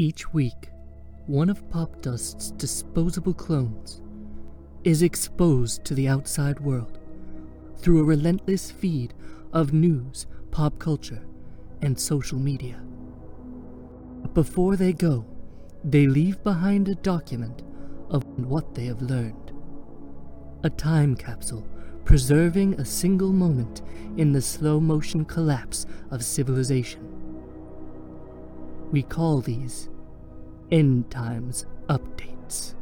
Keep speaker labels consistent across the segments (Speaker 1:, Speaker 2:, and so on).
Speaker 1: Each week, one of Popdust's disposable clones is exposed to the outside world through a relentless feed of news, pop culture, and social media. But before they go, they leave behind a document of what they have learned. A time capsule preserving a single moment in the slow motion collapse of civilization. We call these End Times Updates.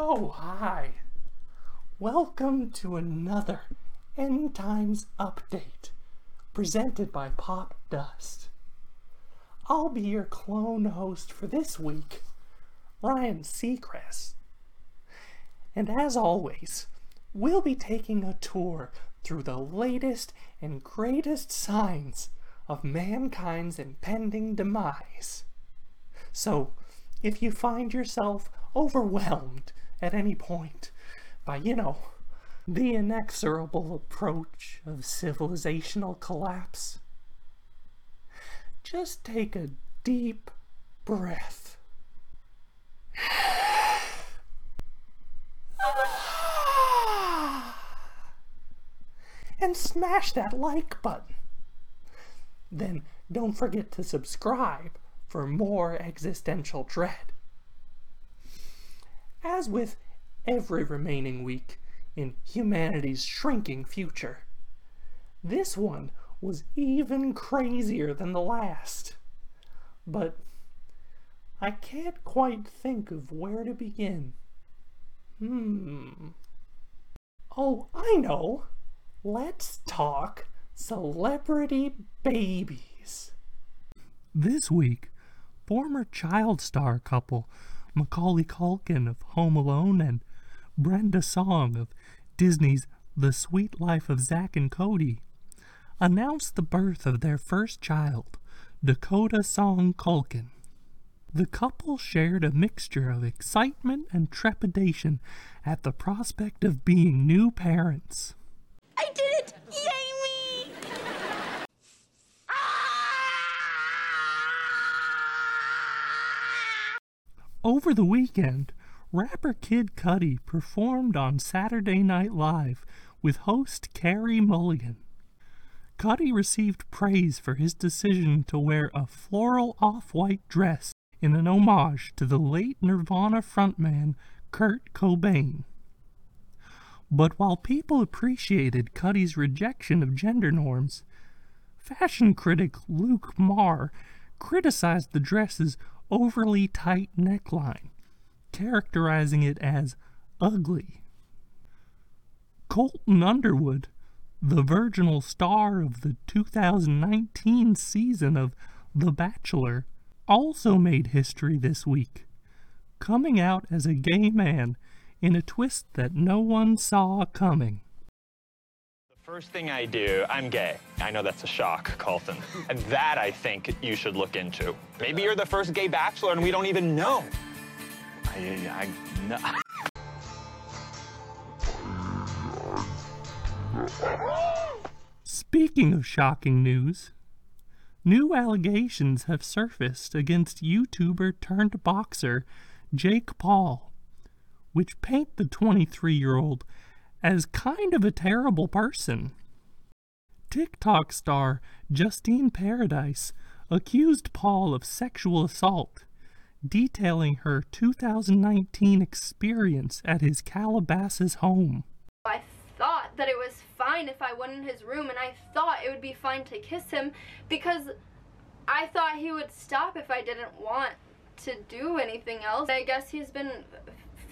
Speaker 2: Oh, hi. Welcome to another End Times Update presented by Pop Dust. I'll be your clone host for this week, Ryan Seacrest. And as always, we'll be taking a tour through the latest and greatest signs of mankind's impending demise. So, if you find yourself overwhelmed at any point by, you know, the inexorable approach of civilizational collapse, just take a deep breath. And smash that like button. Then don't forget to subscribe for more existential dread. As with every remaining week in humanity's shrinking future, this one was even crazier than the last. But I can't quite think of where to begin. Hmm. Oh, I know! Let's talk celebrity babies.
Speaker 3: This week, former child star couple Macaulay Culkin of Home Alone and Brenda Song of Disney's The Suite Life of Zack and Cody announced the birth of their first child, Dakota Song Culkin. The couple shared a mixture of excitement and trepidation at the prospect of being new parents.
Speaker 4: I did it! Yay me!
Speaker 3: Over the weekend, rapper Kid Cudi performed on Saturday Night Live with host Carey Mulligan. Cudi received praise for his decision to wear a floral off white dress in an homage to the late Nirvana frontman Kurt Cobain. But while people appreciated Cudi's rejection of gender norms, fashion critic Luke Marr criticized the dress's overly tight neckline, characterizing it as ugly. Colton Underwood, the virginal star of the 2019 season of The Bachelor, also made history this week, coming out as a gay man in a twist that no one saw coming.
Speaker 5: First thing I do, I'm gay. I know that's a shock, Colton. And that I think you should look into. Maybe you're the first gay bachelor and we don't even know. I, I, no.
Speaker 3: Speaking of shocking news, new allegations have surfaced against YouTuber turned boxer Jake Paul, which paint the 23 year old as kind of a terrible person. TikTok star Justine Paradise accused Paul of sexual assault, detailing her 2019 experience at his Calabasas home.
Speaker 6: I thought that it was fine if I went in his room, and I thought it would be fine to kiss him because I thought he would stop if I didn't want to do anything else. I guess he's been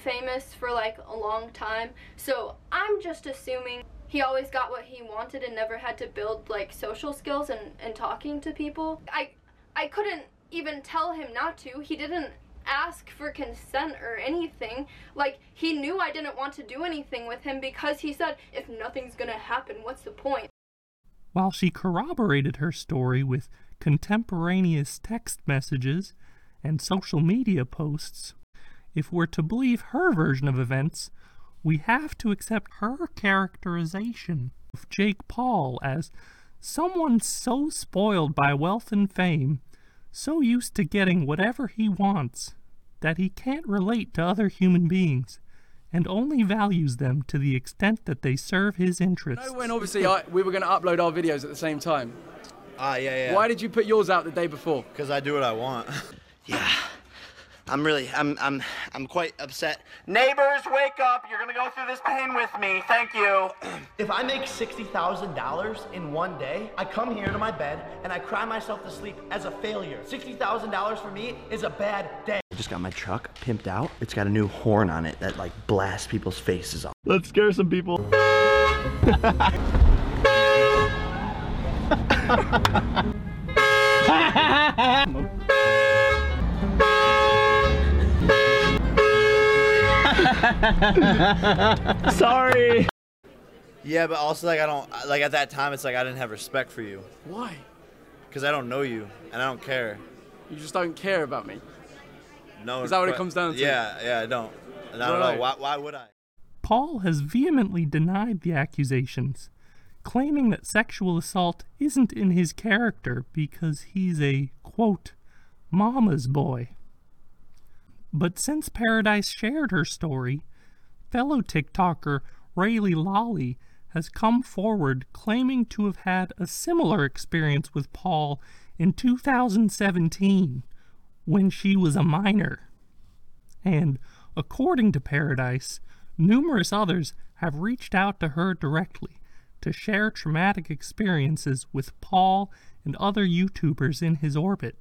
Speaker 6: famous for like a long time, so I'm just assuming he always got what he wanted and never had to build like social skills and, and talking to people. I I couldn't even tell him not to. He didn't ask for consent or anything. Like, he knew I didn't want to do anything with him because he said, if nothing's gonna happen, what's the point?
Speaker 3: While she corroborated her story with contemporaneous text messages and social media posts, if we're to believe her version of events, we have to accept her characterization of Jake Paul as someone so spoiled by wealth and fame, so used to getting whatever he wants, that he can't relate to other human beings and only values them to the extent that they serve his interests.
Speaker 7: No, when obviously I, we were going to upload our videos at the same time.
Speaker 8: Ah, yeah, yeah.
Speaker 7: Why did you put yours out the day before?
Speaker 8: Because I do what I want.
Speaker 9: Yeah. I'm really, I'm, I'm, I'm quite upset.
Speaker 10: Neighbors, wake up. You're gonna go through this pain with me. Thank you.
Speaker 9: If I make $60,000 in one day, I come here to my bed and I cry myself to sleep as a failure. $60,000 for me is a bad day. I just got my truck pimped out. It's got a new horn on it that like blasts people's faces off.
Speaker 8: Let's scare some people. Sorry. Yeah, but also like I don't like at that time it's like I didn't have respect for you
Speaker 7: Why?
Speaker 8: because I don't know you and I don't care.
Speaker 7: You just don't care about me.
Speaker 8: No.
Speaker 7: Is that what it
Speaker 8: que-
Speaker 7: comes down to?
Speaker 8: Yeah, yeah, I don't. Not at
Speaker 7: Right.
Speaker 8: all. Why, why would I?
Speaker 3: Paul has vehemently denied the accusations, claiming that sexual assault isn't in his character because he's a, quote, mama's boy. But since Paradise shared her story, fellow TikToker Railey Lollie has come forward claiming to have had a similar experience with Paul in 2017 when she was a minor. And according to Paradise, numerous others have reached out to her directly to share traumatic experiences with Paul and other YouTubers in his orbit.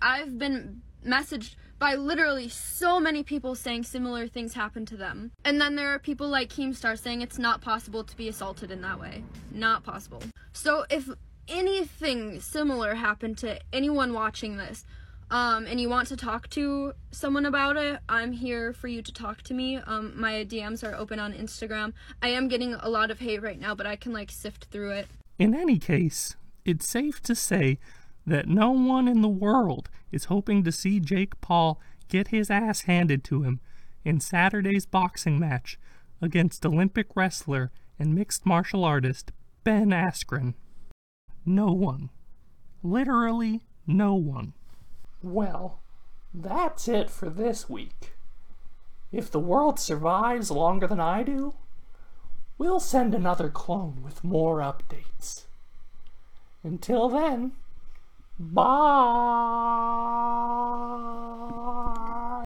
Speaker 6: I've been messaged by literally so many people saying similar things happened to them. And then there are people like Keemstar saying it's not possible to be assaulted in that way. Not possible. So if anything similar happened to anyone watching this, um, and you want to talk to someone about it, I'm here for you to talk to me. Um, my DMs are open on Instagram. I am getting a lot of hate right now, but I can like sift through it.
Speaker 3: In any case, it's safe to say that no one in the world is hoping to see Jake Paul get his ass handed to him in Saturday's boxing match against Olympic wrestler and mixed martial artist Ben Askren. No one. Literally no one.
Speaker 2: Well, that's it for this week. If the world survives longer than I do, we'll send another clone with more updates. Until then, Bye.